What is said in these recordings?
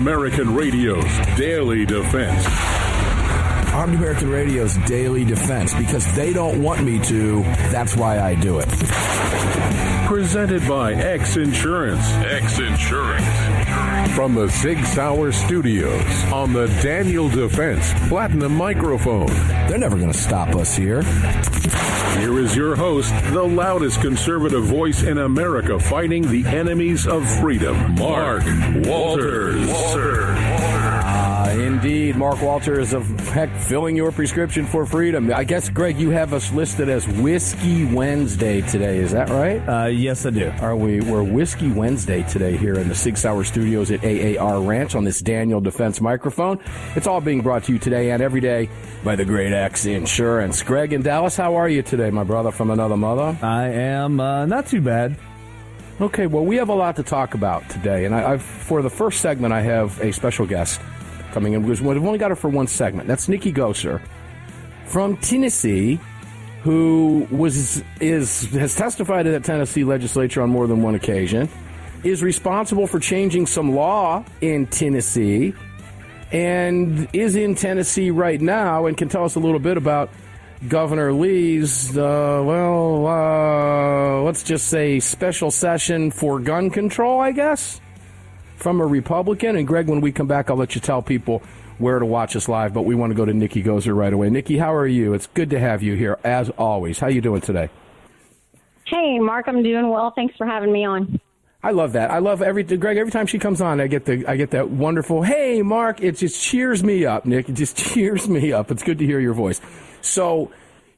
American Radio's Daily Defense. Armed American Radio's Daily Defense because they don't want me to. That's why I do it. Presented by X Insurance. X Insurance. From the Sig Sauer Studios on the Daniel Defense Platinum Microphone. They're never going to stop us here. Here is your host, the loudest conservative voice in America fighting the enemies of freedom, Mark Walters. Uh, indeed, Mark Walters of heck filling your prescription for freedom. I guess, Greg, you have us listed as Whiskey Wednesday today. Is that right? Uh, yes, I do. Are we? We're Whiskey Wednesday today here in the Sig Sauer Studios at AAR Ranch on this Daniel Defense microphone. It's all being brought to you today and every day by the Great X Insurance. Greg in Dallas, how are you today, my brother from another mother? I am uh, not too bad. Okay, well, we have a lot to talk about today, and I, I've, for the first segment, I have a special guest coming in because we've only got her for one segment. That's Niki Goeser from Tennessee, who was is has testified in the Tennessee legislature on more than one occasion, is responsible for changing some law in Tennessee, and is in Tennessee right now, and can tell us a little bit about Governor Lee's, uh, well, uh, let's just say special session for gun control, I guess, from a Republican. And Greg, when we come back, I'll let you tell people where to watch us live. But we want to go to Niki Goeser right away. Niki, how are you? It's good to have you here as always. How you doing today? Hey, Mark, I'm doing well. Thanks for having me on. I love that. I love every Greg. Every time she comes on, I get the I get that wonderful "Hey, Mark." It just cheers me up, Nick. It just cheers me up. It's good to hear your voice. So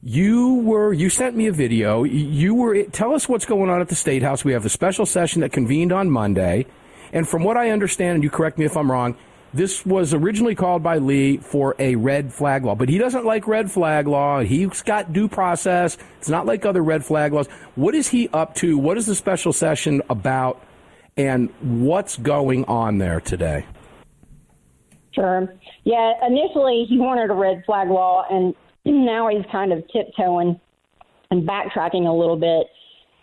you were you sent me a video. You were tell us what's going on at the state house. We have the special session that convened on Monday, and from what I understand, and you correct me if I'm wrong, this was originally called by Lee for a red flag law, but he doesn't like red flag law. He's got due process. It's not like other red flag laws. What is he up to? What is the special session about? And what's going on there today? Sure. Yeah, initially he wanted a red flag law, and now he's kind of tiptoeing and backtracking a little bit.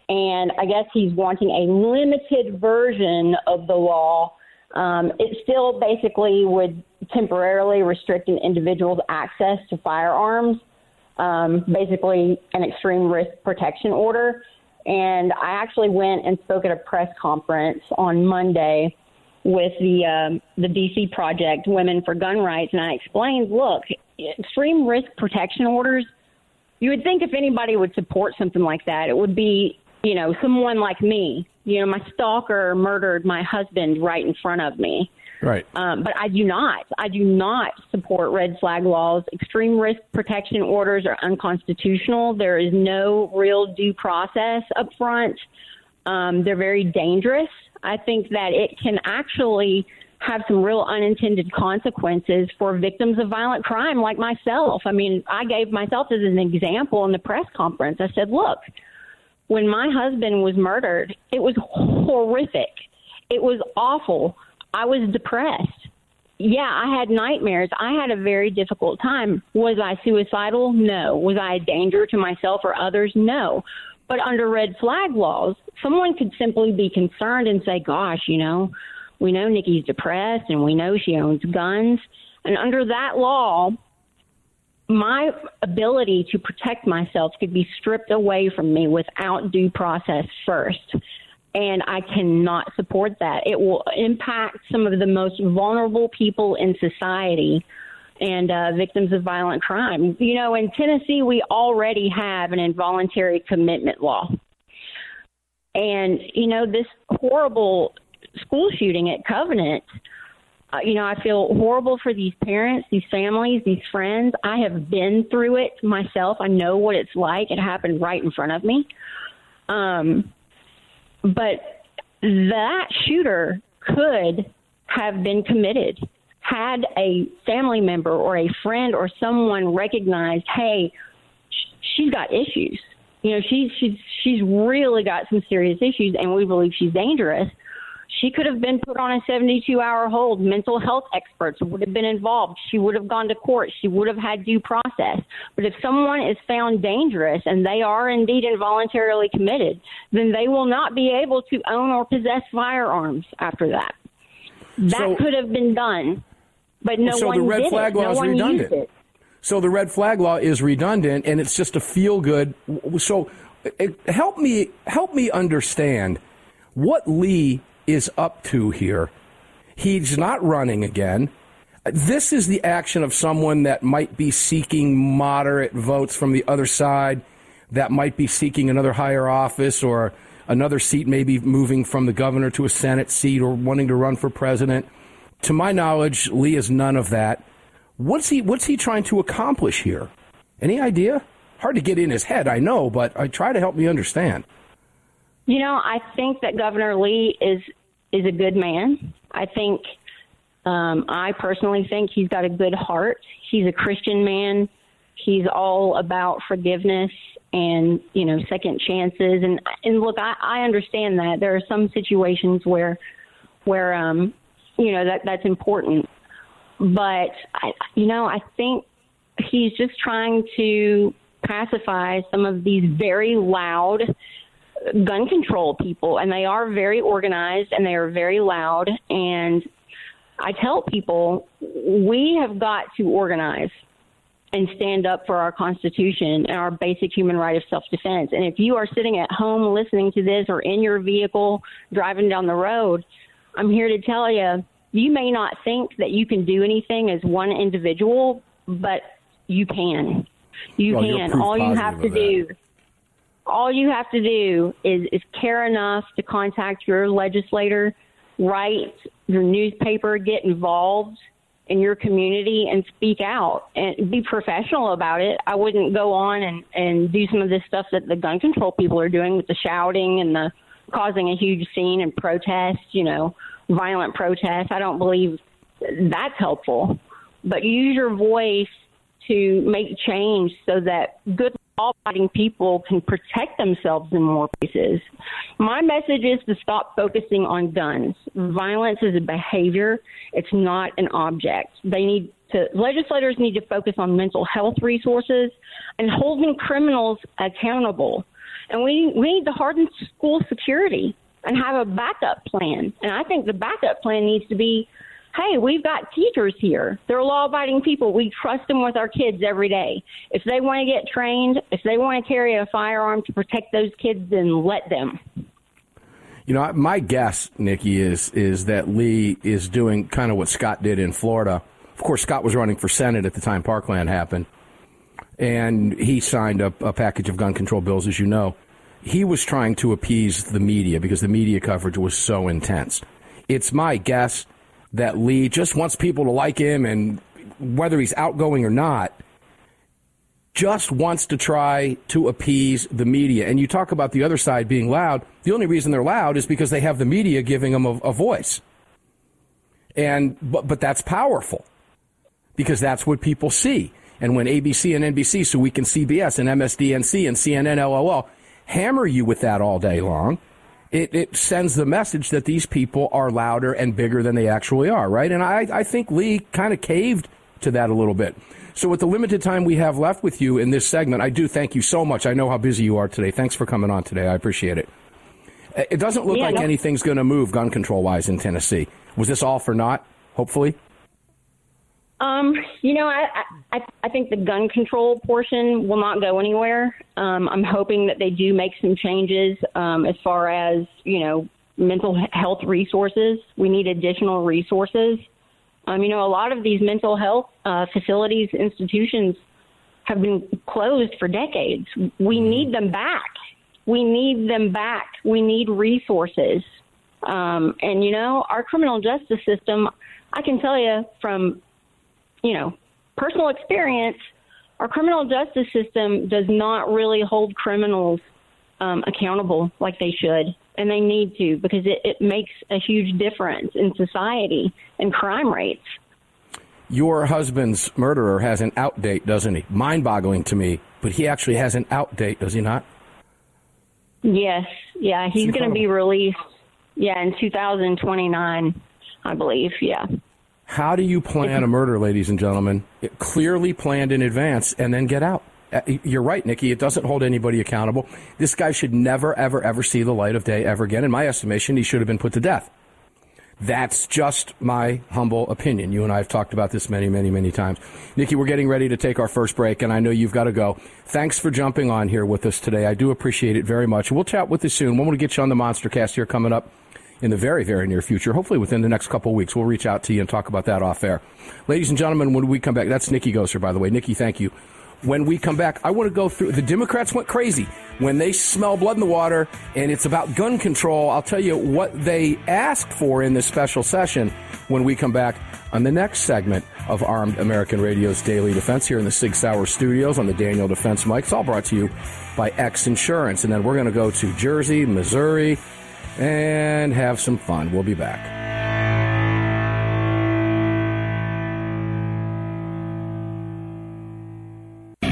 And I guess he's wanting a limited version of the law. Um, it still basically would temporarily restrict an individual's access to firearms, um, basically an extreme risk protection order. And I actually went and spoke at a press conference on Monday with the um, the DC project Women for Gun Rights, and I explained, look, extreme risk protection orders. You would think if anybody would support something like that, it would be you know someone like me. You know, my stalker murdered my husband right in front of me. Right. Um, but I do not. I do not support red flag laws. Extreme risk protection orders are unconstitutional. There is no real due process up front. Um, they're very dangerous. I think that it can actually have some real unintended consequences for victims of violent crime like myself. I mean, I gave myself as an example in the press conference. I said, look, when my husband was murdered, it was horrific. It was awful. I was depressed. Yeah, I had nightmares. I had a very difficult time. Was I suicidal? No. Was I a danger to myself or others? No. But under red flag laws, someone could simply be concerned and say, gosh, you know, we know Niki's depressed and we know she owns guns. And under that law, my ability to protect myself could be stripped away from me without due process first. And I cannot support that. It will impact some of the most vulnerable people in society and uh, victims of violent crime. You know, in Tennessee, we already have an involuntary commitment law. And, you know, this horrible school shooting at Covenant, uh, you know, I feel horrible for these parents, these families, these friends. I have been through it myself. I know what it's like. It happened right in front of me. Um, but that shooter could have been committed. Had a family member or a friend or someone recognized, hey, she's got issues. You know, she's she's she's really got some serious issues, and we believe she's dangerous. She could have been put on a 72 hour hold. Mental health experts would have been involved. She would have gone to court. She would have had due process. But if someone is found dangerous and they are indeed involuntarily committed, then they will not be able to own or possess firearms after that. That So- could have been done, but no So one the red did flag it. law no is one redundant. used it. So the red flag law is redundant, and it's just a feel good. So uh, help me help me understand what Lee is up to here. He's not running again. This is the action of someone that might be seeking moderate votes from the other side, that might be seeking another higher office or another seat, maybe moving from the governor to a Senate seat or wanting to run for president. To my knowledge, Lee is none of that. What's he What's he trying to accomplish here? Any idea? Hard to get in his head, I know, but I try to help me understand. You know, I think that Governor Lee is is a good man. I think um, I personally think he's got a good heart. He's a Christian man. He's all about forgiveness and you know second chances. And and look, I, I understand that there are some situations where where um, you know that that's important. But I, you know, I think he's just trying to pacify some of these very loud gun control people, and they are very organized and they are very loud. And I tell people we have got to organize and stand up for our Constitution and our basic human right of self defense. And if you are sitting at home listening to this or in your vehicle driving down the road, I'm here to tell you you may not think that you can do anything as one individual, but you can. You Well, can. All you have to that. All you have to do is, is care enough to contact your legislator, write your newspaper, get involved in your community and speak out and be professional about it. I wouldn't go on and, and do some of this stuff that the gun control people are doing with the shouting and the causing a huge scene and protest, you know, violent protest. I don't believe that's helpful. But use your voice to make change so that good law abiding people can protect themselves in more places. My message is to stop focusing on guns. Violence is a behavior, it's not an object. They need to legislators need to focus on mental health resources and holding criminals accountable. And we we need to harden school security and have a backup plan. And I think the backup plan needs to be hey, we've got teachers here. They're law abiding people. We trust them with our kids every day. If they want to get trained, if they want to carry a firearm to protect those kids, then let them. You know, my guess, Niki, is is that Lee is doing kind of what Scott did in Florida. Of course, Scott was running for Senate at the time Parkland happened, and he signed up a package of gun control bills, as you know. He was trying to appease the media because the media coverage was so intense. It's my guess that Lee just wants people to like him, and whether he's outgoing or not, just wants to try to appease the media. And you talk about the other side being loud. The only reason they're loud is because they have the media giving them a, a voice. And but but that's powerful because that's what people see. And when ABC and NBC, so we can CBS and MSDNC and CNN, LOL, hammer you with that all day long, it, it sends the message that these people are louder and bigger than they actually are, right? And I, I think Lee kind of caved to that a little bit. So, with the limited time we have left with you in this segment, I do thank you so much. I know how busy you are today. Thanks for coming on today. I appreciate it. It doesn't look Yeah, like no- anything's going to move gun control wise in Tennessee. Was this all for naught, hopefully? Um, you know, I, I I think the gun control portion will not go anywhere. Um, I'm hoping that they do make some changes um, as far as you know mental health resources. We need additional resources. Um, you know, a lot of these mental health uh, facilities, institutions have been closed for decades. We need them back. We need them back. We need resources. Um, and you know, our criminal justice system, I can tell you from you know, personal experience, our criminal justice system does not really hold criminals um, accountable like they should. and they need to because it, it makes a huge difference in society and crime rates. Your husband's murderer has an out date, doesn't he? Mind boggling to me, but he actually has an out date, does he not? Yes, yeah, he's going to be released, yeah, in 2029, I believe, yeah. How do you plan a murder, ladies and gentlemen? It clearly planned in advance and then get out. Uh, you're right, Niki. It doesn't hold anybody accountable. This guy should never, ever, ever see the light of day ever again. In my estimation, he should have been put to death. That's just my humble opinion. You and I have talked about this many, many, many times. Niki, we're getting ready to take our first break, and I know you've got to go. Thanks for jumping on here with us today. I do appreciate it very much. We'll chat with you soon. When we get you on the Monster Cast here coming up in the very, very near future, hopefully within the next couple weeks, we'll reach out to you and talk about that off air. Ladies and gentlemen, when we come back, that's Niki Goeser, by the way. Niki, thank you when we come back, I want to go through. The Democrats went crazy when they smell blood in the water, and it's about gun control. I'll tell you what they asked for in this special session when we come back on the next segment of Armed American Radio's Daily Defense here in the Sig Sauer studios on the Daniel Defense mic. It's all brought to you by X Insurance. And then we're going to go to Jersey, Missouri, and have some fun. We'll be back.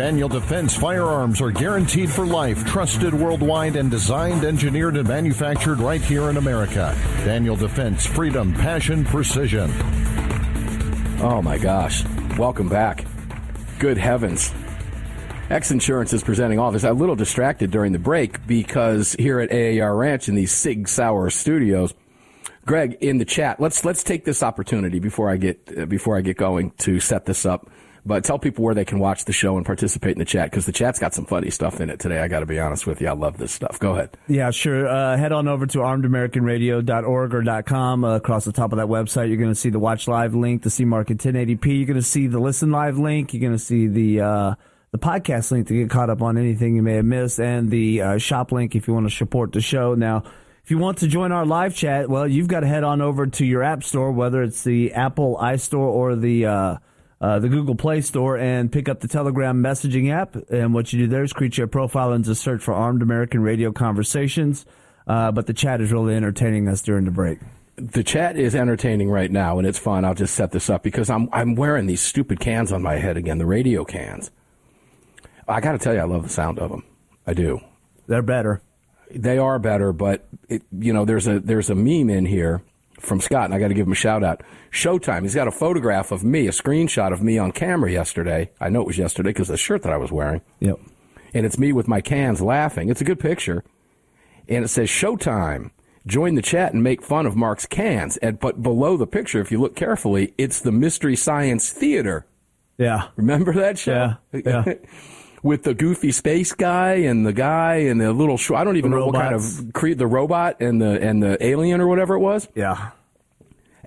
Daniel Defense firearms are guaranteed for life, trusted worldwide, and designed, engineered, and manufactured right here in America. Daniel Defense, freedom, passion, precision. Oh my gosh. Welcome back. Good heavens. X Insurance is presenting all this. I'm a little distracted during the break because here at AAR Ranch in these Sig Sauer studios, Greg in the chat. Let's let's take this opportunity before I get uh, before I get going to set this up. But tell people where they can watch the show and participate in the chat because the chat's got some funny stuff in it today. I got to be honest with you. I love this stuff. Go ahead. Yeah, sure. Uh, head on over to armedamericanradio.org or .com. Uh, across the top of that website, you're going to see the watch live link, the C Market 1080p. You're going to see the listen live link. You're going to see the uh, the podcast link to get caught up on anything you may have missed, and the uh, shop link if you want to support the show. Now, if you want to join our live chat, well, you've got to head on over to your app store, whether it's the Apple iStore or the uh, the Google Play Store and pick up the Telegram messaging app. And what you do there is create your profile and just search for Armed American Radio Conversations. Uh, but the chat is really entertaining us during the break. The chat is entertaining right now, and it's fun. I'll just set this up because I'm I'm wearing these stupid cans on my head again, the radio cans. I got to tell you, I love the sound of them. I do. They're better. They are better, but it, you know, there's a there's a meme in here from Scott, and I got to give him a shout out. Showtime. He's got a photograph of me, a screenshot of me on camera yesterday. I know it was yesterday because the shirt that I was wearing. Yep. And it's me with my cans laughing. It's a good picture, and it says Showtime. Join the chat and make fun of Mark's cans. And but below the picture, if you look carefully, it's the Mystery Science Theater. Yeah. Remember that show? Yeah. yeah. with the goofy space guy and the guy and the little sh- I don't even The know what kind of cre- the robot and the and the alien or whatever it was. Yeah.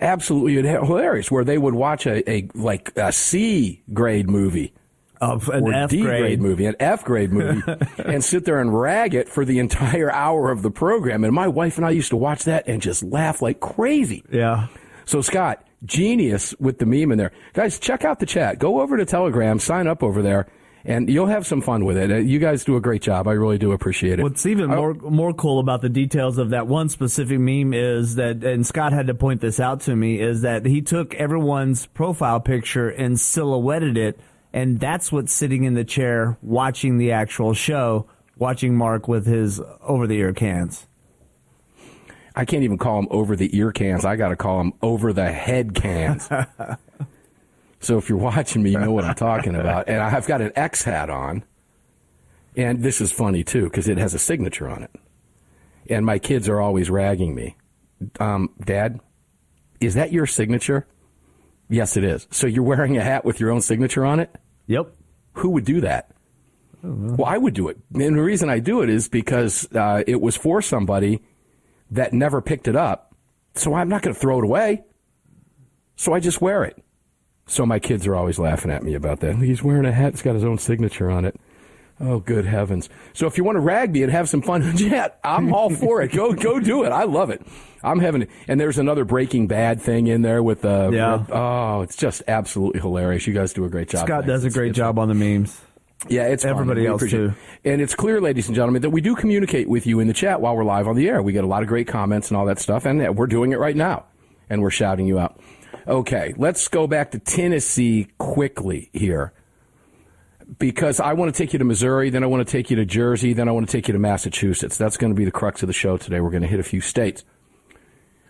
Absolutely hilarious. Where they would watch a, a like a C grade movie Of an or F D grade. movie, an F grade movie, and sit there and rag it for the entire hour of the program. And my wife and I used to watch that and just laugh like crazy. Yeah. So Scott, genius with the meme in there. Guys, check out the chat. Go over to Telegram, sign up over there, and you'll have some fun with it. Uh, You guys do a great job. I really do appreciate it. What's even more more cool about the details of that one specific meme is that, and Scott had to point this out to me, is that he took everyone's profile picture and silhouetted it, and that's what's sitting in the chair watching the actual show, watching Mark with his over the ear cans. I can't even call them over the ear cans. I got to call them over the head cans. so if you're watching me, you know what I'm talking about. And I've got an X hat on. And this is funny too because it has a signature on it. And my kids are always ragging me. Um, Dad, is that your signature? Yes, it is. So you're wearing a hat with your own signature on it? Yep. Who would do that? Well, I would do it. And the reason I do it is because uh, it was for somebody that never picked it up. So I'm not going to throw it away. So I just wear it. So my kids are always laughing at me about that. He's wearing a hat that's got his own signature on it. Oh, good heavens! So if you want to rag me and have some fun, yeah, I'm all for it. Go, go, do it. I love it. I'm having, and there's another Breaking Bad thing in there with uh, Yeah. oh, it's just absolutely hilarious. You guys do a great job. Scott does a great it's job on the memes. yeah, it's. Everybody else, too. it. And it's clear, ladies and gentlemen, that we do communicate with you in the chat while we're live on the air. We get a lot of great comments and all that stuff, and we're doing it right now, and we're shouting you out. Okay, let's go back to Tennessee quickly here, because I want to take you to Missouri, then I want to take you to Jersey, then I want to take you to Massachusetts. That's going to be the crux of the show today. We're going to hit a few states.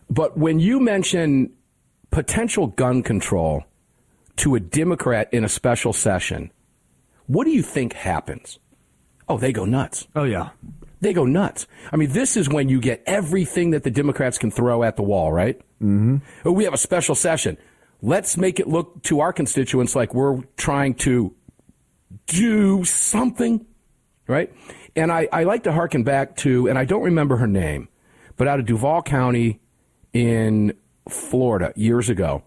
But when you mention potential gun control to a Democrat in a special session, what do you think happens? Oh, they go nuts. Oh yeah. They go nuts. I mean, this is when you get everything that the Democrats can throw at the wall, right? Mm-hmm. Oh, we have a special session. Let's make it look to our constituents like we're trying to do something, right? And I, I like to harken back to, and I don't remember her name, but out of Duval County in Florida years ago,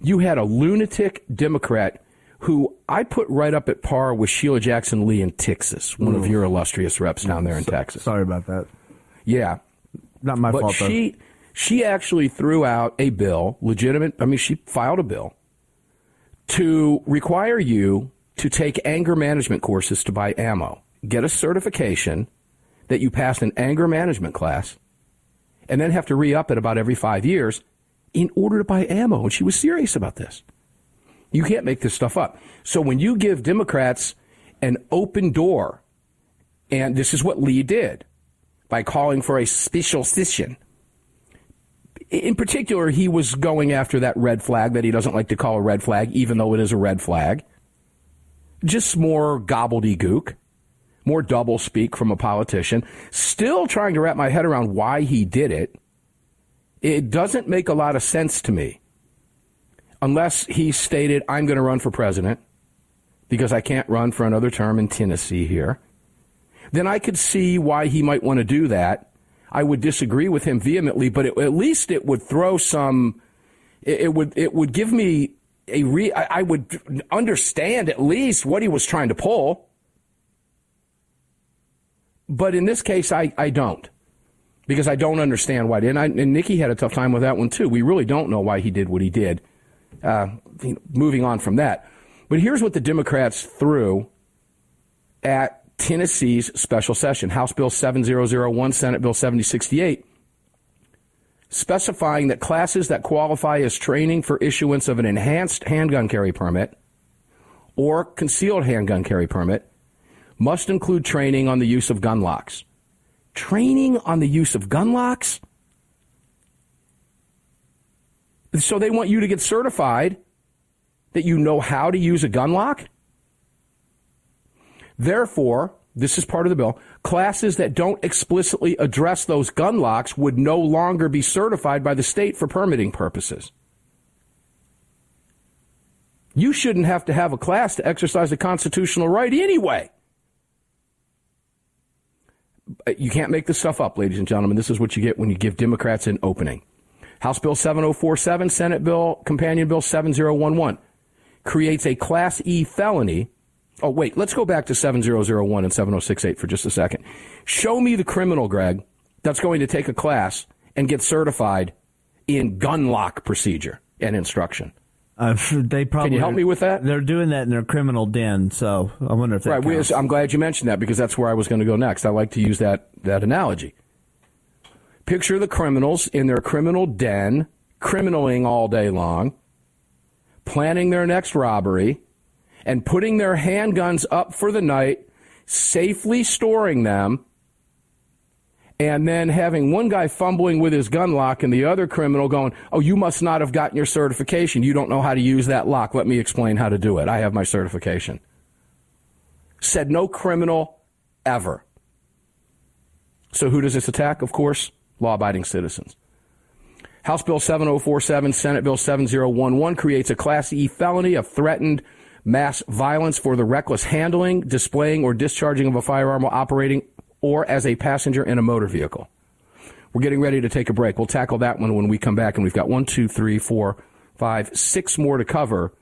you had a lunatic Democrat who I put right up at par with Sheila Jackson Lee in Texas, one of your illustrious reps down there in So- Texas. Sorry about that. Yeah. Not my fault, but fault, though. She actually threw out a bill, legitimate. I mean, she filed a bill to require you to take anger management courses to buy ammo. Get a certification that you passed an anger management class, and then have to re up it about every five years in order to buy ammo. And she was serious about this. You can't make this stuff up. So when you give Democrats an open door, and this is what Lee did by calling for a special session. In particular, he was going after that red flag that he doesn't like to call a red flag, even though it is a red flag. Just more gobbledygook, more double speak from a politician. Still trying to wrap my head around why he did it. It doesn't make a lot of sense to me unless he stated, I'm going to run for president because I can't run for another term in Tennessee here then I could see why he might want to do that. I would disagree with him vehemently, but it, at least it would throw some. It, it would it would give me a re. I, I would understand at least what he was trying to pull. But in this case, I, I don't because I don't understand why. And, I, and Niki had a tough time with that one too. We really don't know why he did what he did. Uh, moving on from that, but here's what the Democrats threw at Tennessee's special session, House Bill 7001, Senate Bill 7068, specifying that classes that qualify as training for issuance of an enhanced handgun carry permit or concealed handgun carry permit must include training on the use of gun locks. Training on the use of gun locks? So they want you to get certified that you know how to use a gun lock? Therefore, this is part of the bill, classes that don't explicitly address those gun locks would no longer be certified by the state for permitting purposes. You shouldn't have to have a class to exercise a constitutional right anyway. Uh, you can't make this stuff up, ladies and gentlemen. This is what you get when you give Democrats an opening. House Bill 7047, Senate Bill, Companion Bill 7011 creates a Class E felony Oh, wait, let's go back to 7001 and 7068 for just a second. Show me the criminal, Greg, that's going to take a class and get certified in gun lock procedure and instruction. Uh, they probably Can you help me with that? They're doing that in their criminal den, so I wonder if that Right, we. I'm glad you mentioned that because that's where I was going to go next. I like to use that, that analogy. Picture the criminals in their criminal den, criminaling all day long, planning their next robbery, and putting their handguns up for the night, safely storing them, and then having one guy fumbling with his gun lock and the other criminal going, Oh, you must not have gotten your certification. You don't know how to use that lock. Let me explain how to do it. I have my certification. Said no criminal ever. So who does this attack? Of course, law abiding citizens. House Bill 7047, Senate Bill 7011 creates a Class E felony of threatened mass violence for the reckless handling, displaying, or discharging of a firearm while operating or as a passenger in a motor vehicle. We're getting ready to take a break. We'll tackle that one when we come back, and we've got one, two, three, four, five, six more to cover.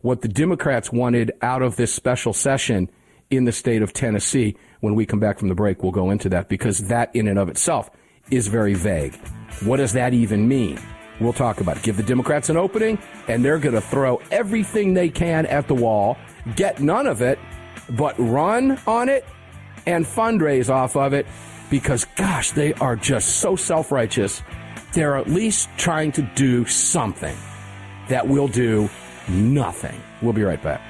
What the Democrats wanted out of this special session in the state of Tennessee. When we come back from the break, we'll go into that because that in and of itself is very vague. What does that even mean? We'll talk about it. Give the Democrats an opening, and they're going to throw everything they can at the wall, get none of it, but run on it and fundraise off of it because, gosh, they are just so self righteous. They're at least trying to do something that will do nothing. We'll be right back.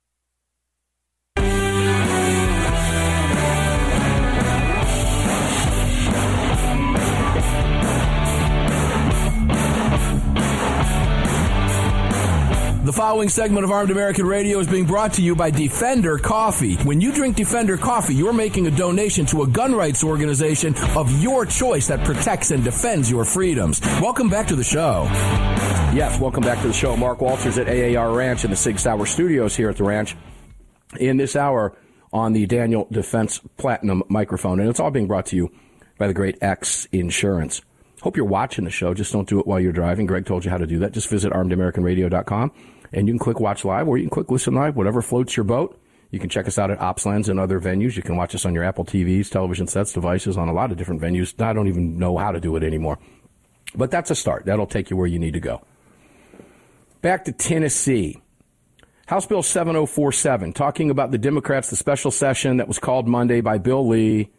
The following segment of Armed American Radio is being brought to you by Defender Coffee. When you drink Defender Coffee, you're making a donation to a gun rights organization of your choice that protects and defends your freedoms. Welcome back to the show. Yes, welcome back to the show. Mark Walters at AAR Ranch in the Sig Sauer Studios here at the ranch. In this hour on the Daniel Defense Platinum microphone, and it's all being brought to you by the great X Insurance. Hope you're watching the show. Just don't do it while you're driving. Greg told you how to do that. Just visit armedamericanradio.com and you can click watch live or you can click listen live, whatever floats your boat. You can check us out at Opslands and other venues. You can watch us on your Apple TVs, television sets, devices, on a lot of different venues. I don't even know how to do it anymore. But that's a start. That'll take you where you need to go. Back to Tennessee. House Bill 7047, talking about the Democrats, the special session that was called Monday by Bill Lee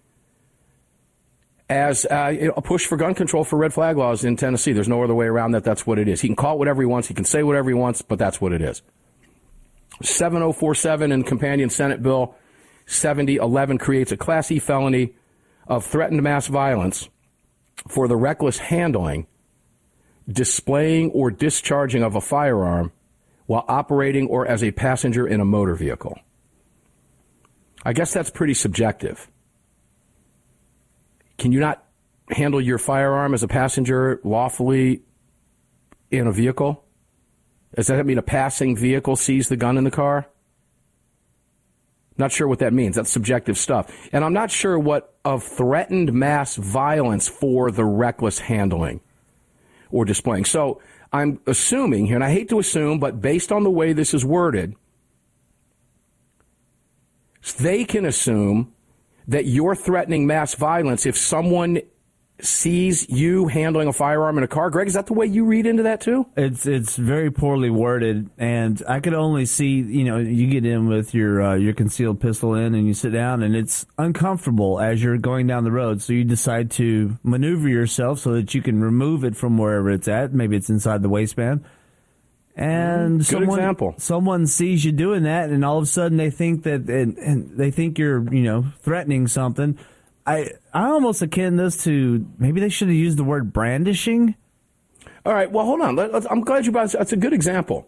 as uh, a push for gun control for red flag laws in Tennessee. There's no other way around that. That's what it is. He can call it whatever he wants. He can say whatever he wants, but that's what it is. 7047 and companion Senate Bill 7011 creates a Class E felony of threatened mass violence for the reckless handling, displaying, or discharging of a firearm while operating or as a passenger in a motor vehicle. I guess that's pretty subjective. Can you not handle your firearm as a passenger lawfully in a vehicle? Does that mean a passing vehicle sees the gun in the car? Not sure what that means. That's subjective stuff. And I'm not sure what of threatened mass violence for the reckless handling or displaying. So I'm assuming here, and I hate to assume, but based on the way this is worded, they can assume that you're threatening mass violence if someone sees you handling a firearm in a car. Greg, is that the way you read into that too? It's it's very poorly worded, and I could only see you know you get in with your uh, your concealed pistol in, and you sit down, and it's uncomfortable as you're going down the road. So you decide to maneuver yourself so that you can remove it from wherever it's at. Maybe it's inside the waistband and Good someone, example. someone sees you doing that, and all of a sudden they think that and, and they think you're you know threatening something. I I almost akin this to maybe they should have used the word brandishing. All right. Well, hold on. Let, let's- I'm glad you brought. That's a good example.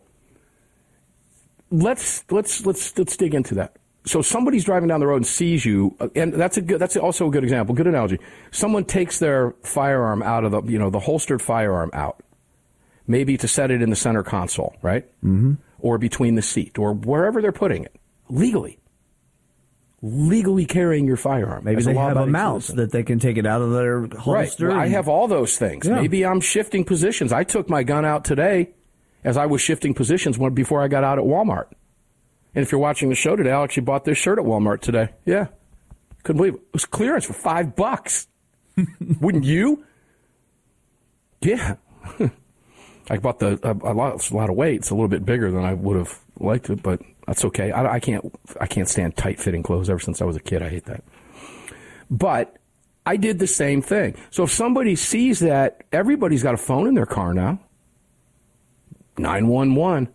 Let's let's let's let's dig into that. So somebody's driving down the road and sees you, uh, and that's a good. That's also a good example. Good analogy. Someone takes their firearm out of the you know the holstered firearm out, maybe to set it in the center console, right? Mm-hmm. Or between the seat, or wherever they're putting it, legally. Legally carrying your firearm. Maybe they have a mount that they can take it out of their Right. holster. Well, I have all those things. Yeah. Maybe I'm shifting positions. I took my gun out today as I was shifting positions when, before I got out at Walmart. And if you're watching the show today, I actually bought this shirt at Walmart today. Yeah. Couldn't believe it. It was clearance for five bucks. Wouldn't you? Yeah. I bought the a, a lot, a lot of weight. It's a little bit bigger than I would have liked it, but that's okay. I, I can't I can't stand tight fitting clothes. Ever since I was a kid, I hate that. But I did the same thing. So if somebody sees that, everybody's got a phone in their car now. 911.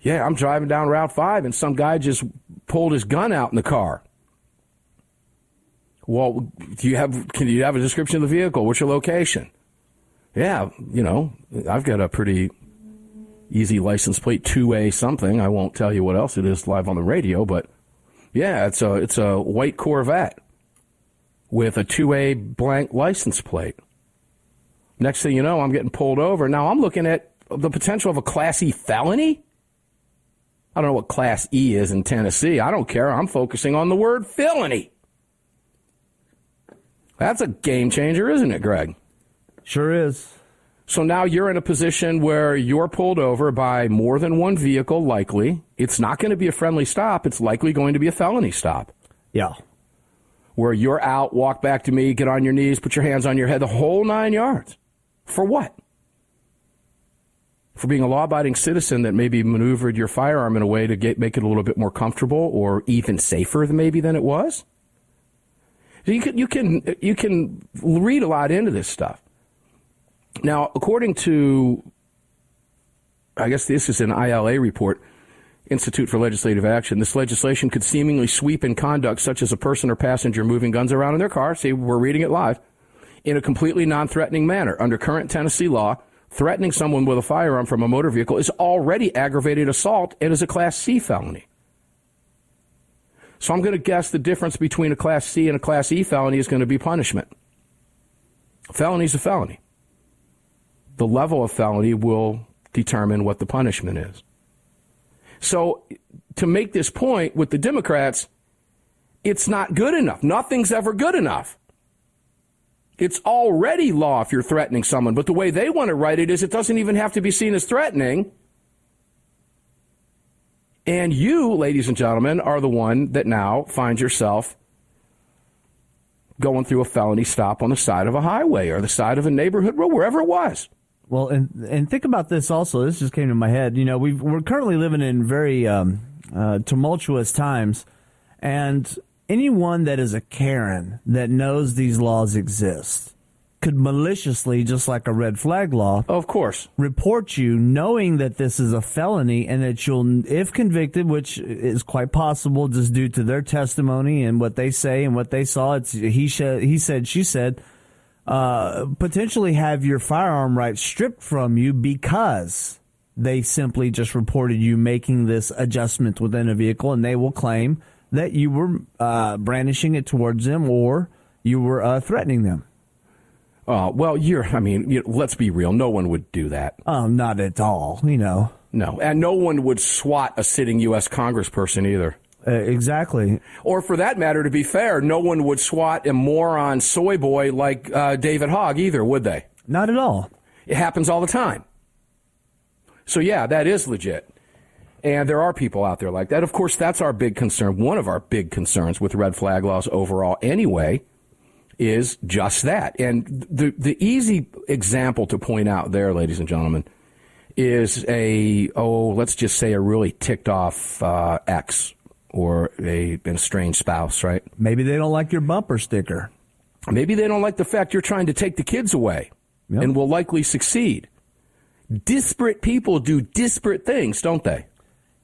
Yeah, I'm driving down Route 5 and some guy just pulled his gun out in the car. Well, do you have can you have a description of the vehicle? What's your location? Yeah, you know, I've got a pretty easy license plate 2A something. I won't tell you what else it is live on the radio, but yeah, it's a it's a white Corvette with a 2A blank license plate. Next thing you know, I'm getting pulled over. Now I'm looking at the potential of a Class E felony. I don't know what Class E is in Tennessee. I don't care. I'm focusing on the word felony. That's a game changer, isn't it, Greg? Sure is. So now you're in a position where you're pulled over by more than one vehicle, likely. It's not going to be a friendly stop. It's likely going to be a felony stop. Yeah. Where you're out, walk back to me, get on your knees, put your hands on your head, the whole nine yards. For what? For being a law abiding citizen that maybe maneuvered your firearm in a way to get, make it a little bit more comfortable or even safer than maybe than it was? You can, you can, you can read a lot into this stuff. Now, according to, I guess this is an ILA report, Institute for Legislative Action, this legislation could seemingly sweep in conduct such as a person or passenger moving guns around in their car. See, we're reading it live. In a completely non threatening manner. Under current Tennessee law, threatening someone with a firearm from a motor vehicle is already aggravated assault and is a Class C felony. So I'm going to guess the difference between a Class C and a Class E felony is going to be punishment. Felony is a felony. The level of felony will determine what the punishment is. So, to make this point with the Democrats, it's not good enough. Nothing's ever good enough. It's already law if you're threatening someone, but the way they want to write it is it doesn't even have to be seen as threatening. And you, ladies and gentlemen, are the one that now finds yourself going through a felony stop on the side of a highway or the side of a neighborhood road, wherever it was. Well, and and think about this also. This just came to my head. You know, we we're currently living in very um, uh, tumultuous times, and anyone that is a Karen that knows these laws exist could maliciously, just like a red flag law, of course, report you knowing that this is a felony and that you'll, if convicted, which is quite possible just due to their testimony and what they say and what they saw, it's he said, he said, she said, uh, potentially have your firearm rights stripped from you because they simply just reported you making this adjustment within a vehicle, and they will claim that you were uh, brandishing it towards them or you were uh, threatening them. Uh, well, you're, I mean, you know, let's be real. No one would do that. Um, not at all, you know. No. And no one would swat a sitting U.S. congressperson either. Uh, exactly. Or for that matter, to be fair, no one would swat a moron soy boy like uh, David Hogg either, would they? Not at all. It happens all the time. So, yeah, that is legit. And there are people out there like that. Of course, that's our big concern. One of our big concerns with red flag laws overall, anyway, is just that. And the, the easy example to point out there, ladies and gentlemen, is a, oh, let's just say a really ticked off uh, ex or a, an estranged spouse, right? Maybe they don't like your bumper sticker. Maybe they don't like the fact you're trying to take the kids away yep. and will likely succeed. Disparate people do disparate things, don't they?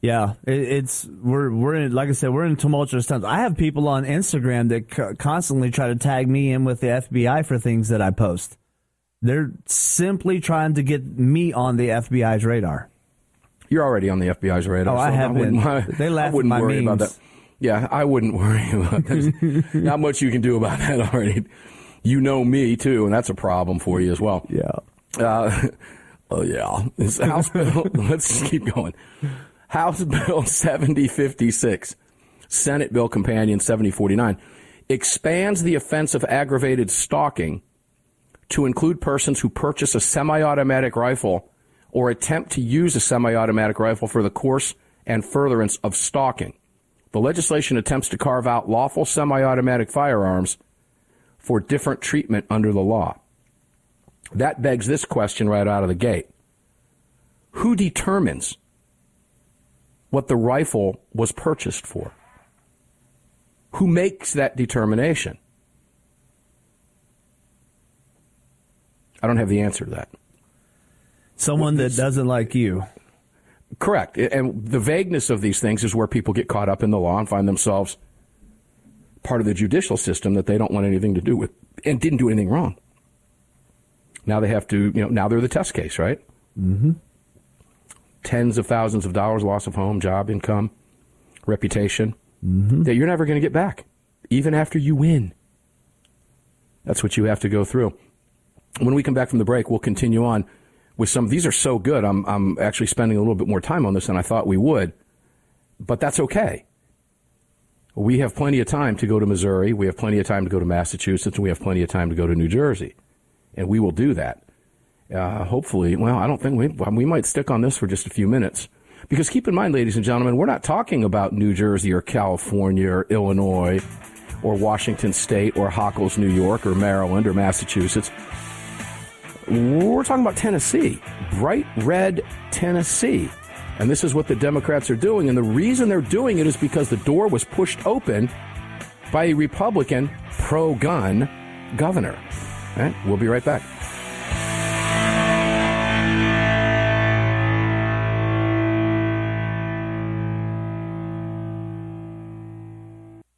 Yeah, it's we're we're in like I said we're in tumultuous times. I have people on Instagram that constantly try to tag me in with the FBI for things that I post. They're simply trying to get me on the FBI's radar. You're already on the FBI's radar. Oh, so I have I been. I, they laugh I wouldn't worry memes. about that. Yeah, I wouldn't worry about that. Not much you can do about that already. You know me too, and that's a problem for you as well. Yeah. Uh, oh yeah. House bill. let's keep going. House Bill 7056, Senate Bill Companion 7049, expands the offense of aggravated stalking to include persons who purchase a semi automatic rifle or attempt to use a semi automatic rifle for the course and furtherance of stalking. The legislation attempts to carve out lawful semi automatic firearms for different treatment under the law. That begs this question right out of the gate Who determines what the rifle was purchased for. Who makes that determination? I don't have the answer to that. Someone that doesn't like you. Correct. And the vagueness of these things is where people get caught up in the law and find themselves part of the judicial system that they don't want anything to do with and didn't do anything wrong. Now they have to, you know, now they're the test case, right? Mm-hmm tens of thousands of dollars loss of home, job, income, reputation mm-hmm. that you're never going to get back, even after you win. That's what you have to go through. When we come back from the break, we'll continue on with some. These are so good. I'm, I'm actually spending a little bit more time on this than I thought we would, but that's okay. We have plenty of time to go to Missouri. We have plenty of time to go to Massachusetts, and we have plenty of time to go to New Jersey. And we will do that uh, hopefully, well, I don't think we, we might stick on this for just a few minutes. Because keep in mind, ladies and gentlemen, we're not talking about New Jersey or California or Illinois or Washington State or Hochul's, New York or Maryland or Massachusetts. We're talking about Tennessee, bright red Tennessee. And this is what the Democrats are doing. And the reason they're doing it is because the door was pushed open by a Republican pro gun governor. Right, we'll be right back.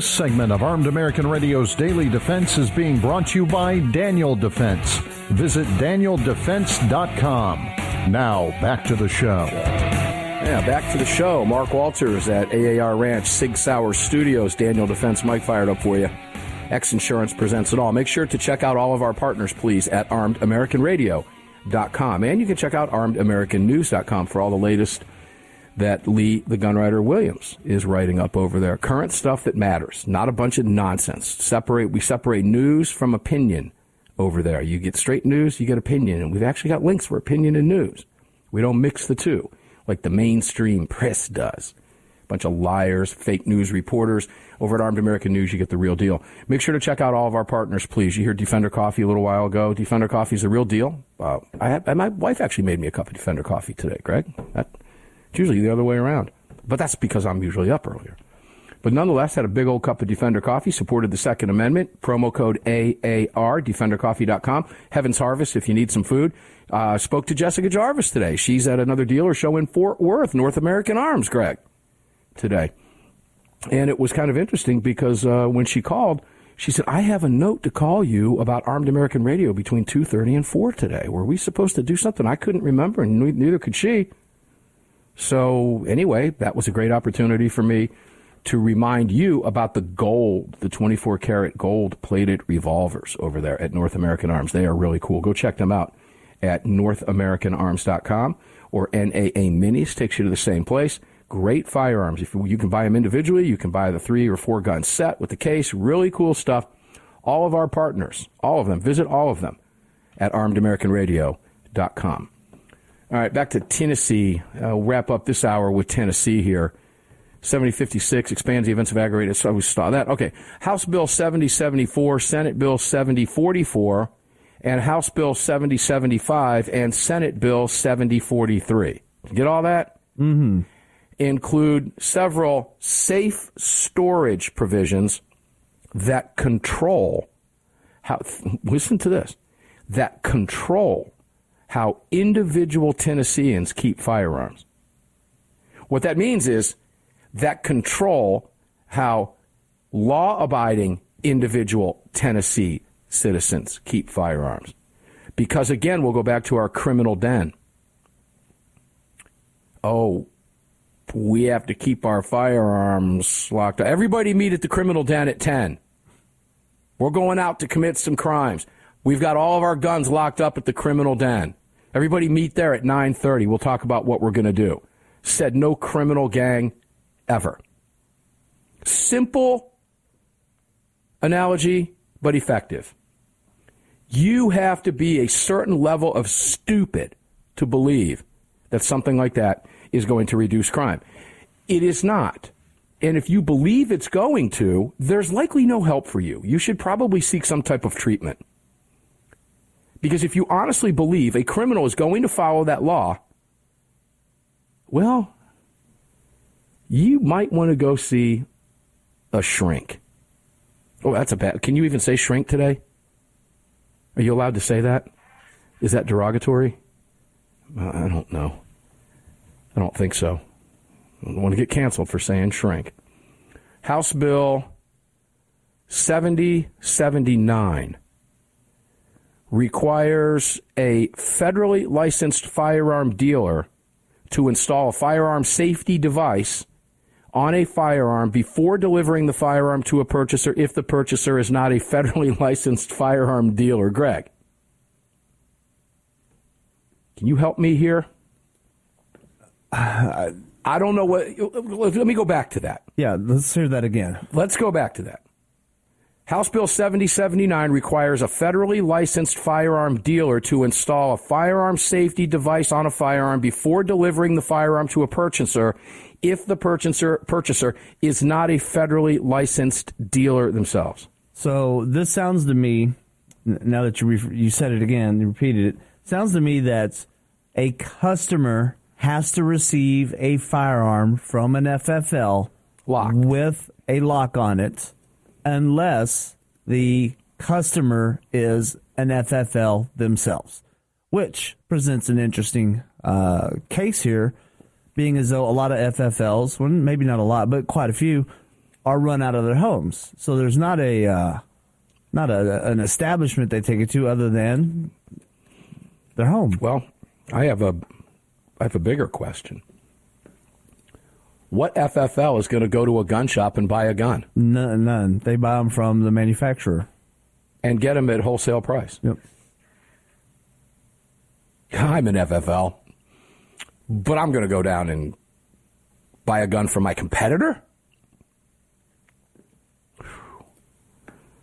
This segment of Armed American Radio's Daily Defense is being brought to you by Daniel Defense. Visit danieldefense.com. Now, back to the show. Yeah, back to the show. Mark Walters at AAR Ranch, Sig Sauer Studios. Daniel Defense, Mike fired up for you. X Insurance presents it all. Make sure to check out all of our partners, please, at armedamericanradio.com. And you can check out armedamericannews.com for all the latest that Lee, the gunwriter Williams, is writing up over there. Current stuff that matters, not a bunch of nonsense. Separate, we separate news from opinion over there. You get straight news, you get opinion, and we've actually got links for opinion and news. We don't mix the two like the mainstream press does. Bunch of liars, fake news reporters. Over at Armed American News, you get the real deal. Make sure to check out all of our partners, please. You heard Defender Coffee a little while ago. Defender Coffee is the real deal. Uh, I my wife actually made me a cup of Defender Coffee today, Greg. That, it's usually the other way around. But that's because I'm usually up earlier. But nonetheless, had a big old cup of Defender coffee, supported the Second Amendment, promo code AAR, defendercoffee.com. Heaven's Harvest if you need some food. Uh, spoke to Jessica Jarvis today. She's at another dealer show in Fort Worth, North American Arms, Greg, today. And it was kind of interesting because uh, when she called, She said, I have a note to call you about Armed American Radio between 2.30 and 4 today. Were we supposed to do something? I couldn't remember, and neither could she. So anyway, that was a great opportunity for me to remind you about the gold, the 24 karat gold plated revolvers over there at North American Arms. They are really cool. Go check them out at NorthAmericanArms.com or NAA Minis takes you to the same place. Great firearms. If you can buy them individually, you can buy the three or four gun set with the case. Really cool stuff. All of our partners, all of them, visit all of them at armedamericanradio.com. All right, back to Tennessee. I'll wrap up this hour with Tennessee here. 7056 expands the events of aggravated. So we saw that. Okay. House Bill 7074, Senate Bill 7044, and House Bill 7075 and Senate Bill 7043. Get all that? Mm-hmm. Include several safe storage provisions that control how, listen to this, that control how individual Tennesseans keep firearms. What that means is that control how law abiding individual Tennessee citizens keep firearms. Because again, we'll go back to our criminal den. Oh, we have to keep our firearms locked up. Everybody meet at the criminal den at 10. We're going out to commit some crimes. We've got all of our guns locked up at the criminal den. Everybody meet there at 9:30. We'll talk about what we're going to do. Said no criminal gang ever. Simple analogy, but effective. You have to be a certain level of stupid to believe that something like that is going to reduce crime. It is not. And if you believe it's going to, there's likely no help for you. You should probably seek some type of treatment. Because if you honestly believe a criminal is going to follow that law, well, you might want to go see a shrink. Oh, that's a bad. Can you even say shrink today? Are you allowed to say that? Is that derogatory? Uh, I don't know. I don't think so. I don't want to get canceled for saying shrink. House Bill 7079 requires a federally licensed firearm dealer to install a firearm safety device on a firearm before delivering the firearm to a purchaser if the purchaser is not a federally licensed firearm dealer. Greg, can you help me here? I, I don't know what. Let me go back to that. Yeah, let's hear that again. Let's go back to that. House Bill 7079 requires a federally licensed firearm dealer to install a firearm safety device on a firearm before delivering the firearm to a purchaser if the purchaser purchaser is not a federally licensed dealer themselves. So this sounds to me, now that you re- you said it again, you repeated it, sounds to me that a customer has to receive a firearm from an FFL Locked. with a lock on it unless the customer is an FFL themselves, which presents an interesting uh, case here, being as though a lot of FFLs, well, maybe not a lot, but quite a few, are run out of their homes. So there's not a uh, not a, an establishment they take it to other than their home. Well, I have a I have a bigger question. What FFL is going to go to a gun shop and buy a gun? None. none. They buy them from the manufacturer and get them at wholesale price. Yep. I'm an FFL, but I'm going to go down and buy a gun from my competitor.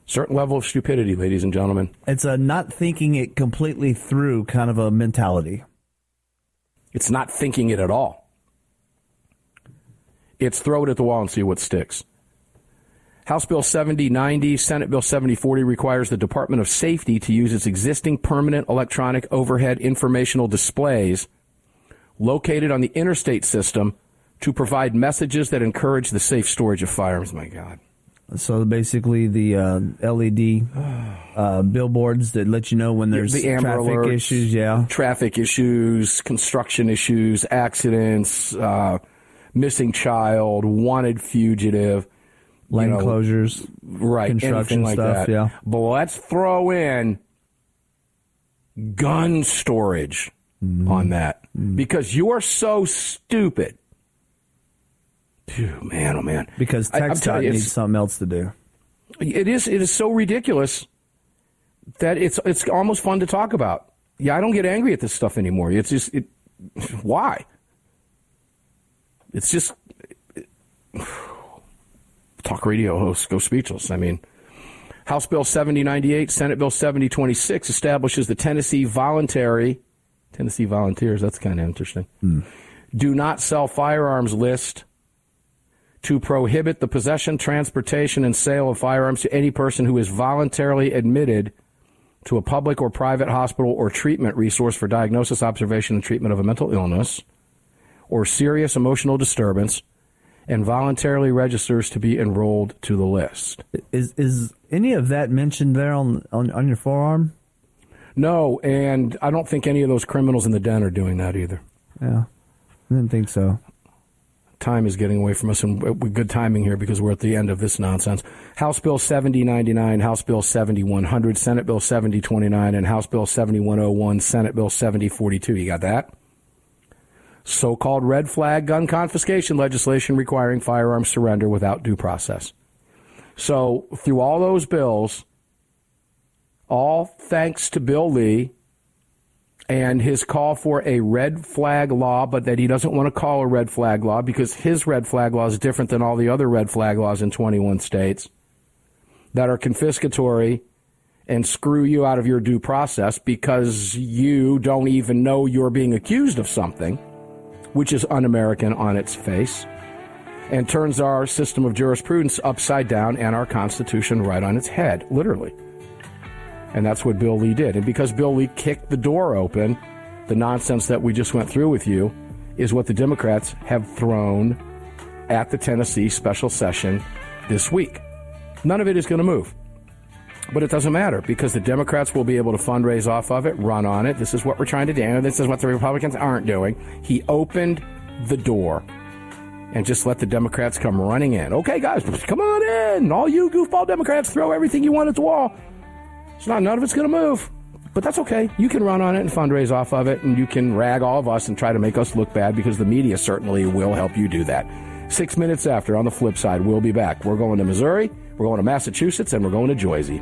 Certain level of stupidity, ladies and gentlemen. It's a not thinking it completely through kind of a mentality. It's not thinking it at all. It's throw it at the wall and see what sticks. House Bill 7090, Senate Bill 7040 requires the Department of Safety to use its existing permanent electronic overhead informational displays located on the interstate system to provide messages that encourage the safe storage of firearms. My God. So basically, the uh, LED uh, billboards that let you know when there's the traffic alerts, issues. Yeah, traffic issues, construction issues, accidents, uh, missing child, wanted fugitive. Lane you know, closures, right? construction like stuff, that. yeah. But let's throw in gun storage Mm-hmm. on that because you are so stupid. Man, oh man! Because TxDOT needs something else to do. It is. It is so ridiculous that it's it's almost fun to talk about. Yeah, I don't get angry at this stuff anymore. It's just it. Why? It's just talk radio hosts go speechless. I mean, House Bill 7098, Senate Bill 7026 establishes the Tennessee Voluntary Tennessee Volunteers. That's kind of interesting. Hmm. Do not sell firearms list to prohibit the possession, transportation, and sale of firearms to any person who is voluntarily admitted to a public or private hospital or treatment resource for diagnosis, observation, and treatment of a mental illness or serious emotional disturbance and voluntarily registers to be enrolled to the list. Is is any of that mentioned there on on, on your forearm? No, and I don't think any of those criminals in the den are doing that either. Yeah, I didn't think so. Time is getting away from us, and good timing here because we're at the end of this nonsense. House Bill 7099, House Bill 7100, Senate Bill 7029, and House Bill 7101, Senate Bill 7042. You got that? So called red flag gun confiscation legislation requiring firearm surrender without due process. So, through all those bills, all thanks to Bill Lee and his call for a red flag law, but that he doesn't want to call a red flag law because his red flag law is different than all the other red flag laws in 21 states that are confiscatory and screw you out of your due process because you don't even know you're being accused of something, which is un American on its face, and turns our system of jurisprudence upside down and our Constitution right on its head, literally. And that's what Bill Lee did. And because Bill Lee kicked the door open, the nonsense that we just went through with you is what the Democrats have thrown at the Tennessee special session this week. None of it is going to move. But it doesn't matter because the Democrats will be able to fundraise off of it, run on it. This is what we're trying to do. This is what the Republicans aren't doing. He opened the door and just let the Democrats come running in. Okay, guys, come on in. All you goofball Democrats, throw everything you want at the wall. It's not none of it's going to move. But that's okay. You can run on it and fundraise off of it, and you can rag all of us and try to make us look bad because the media certainly will help you do that. Six minutes after, on the flip side, we'll be back. We're going to Missouri, we're going to Massachusetts, and we're going to Jersey.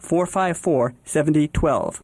454 7012.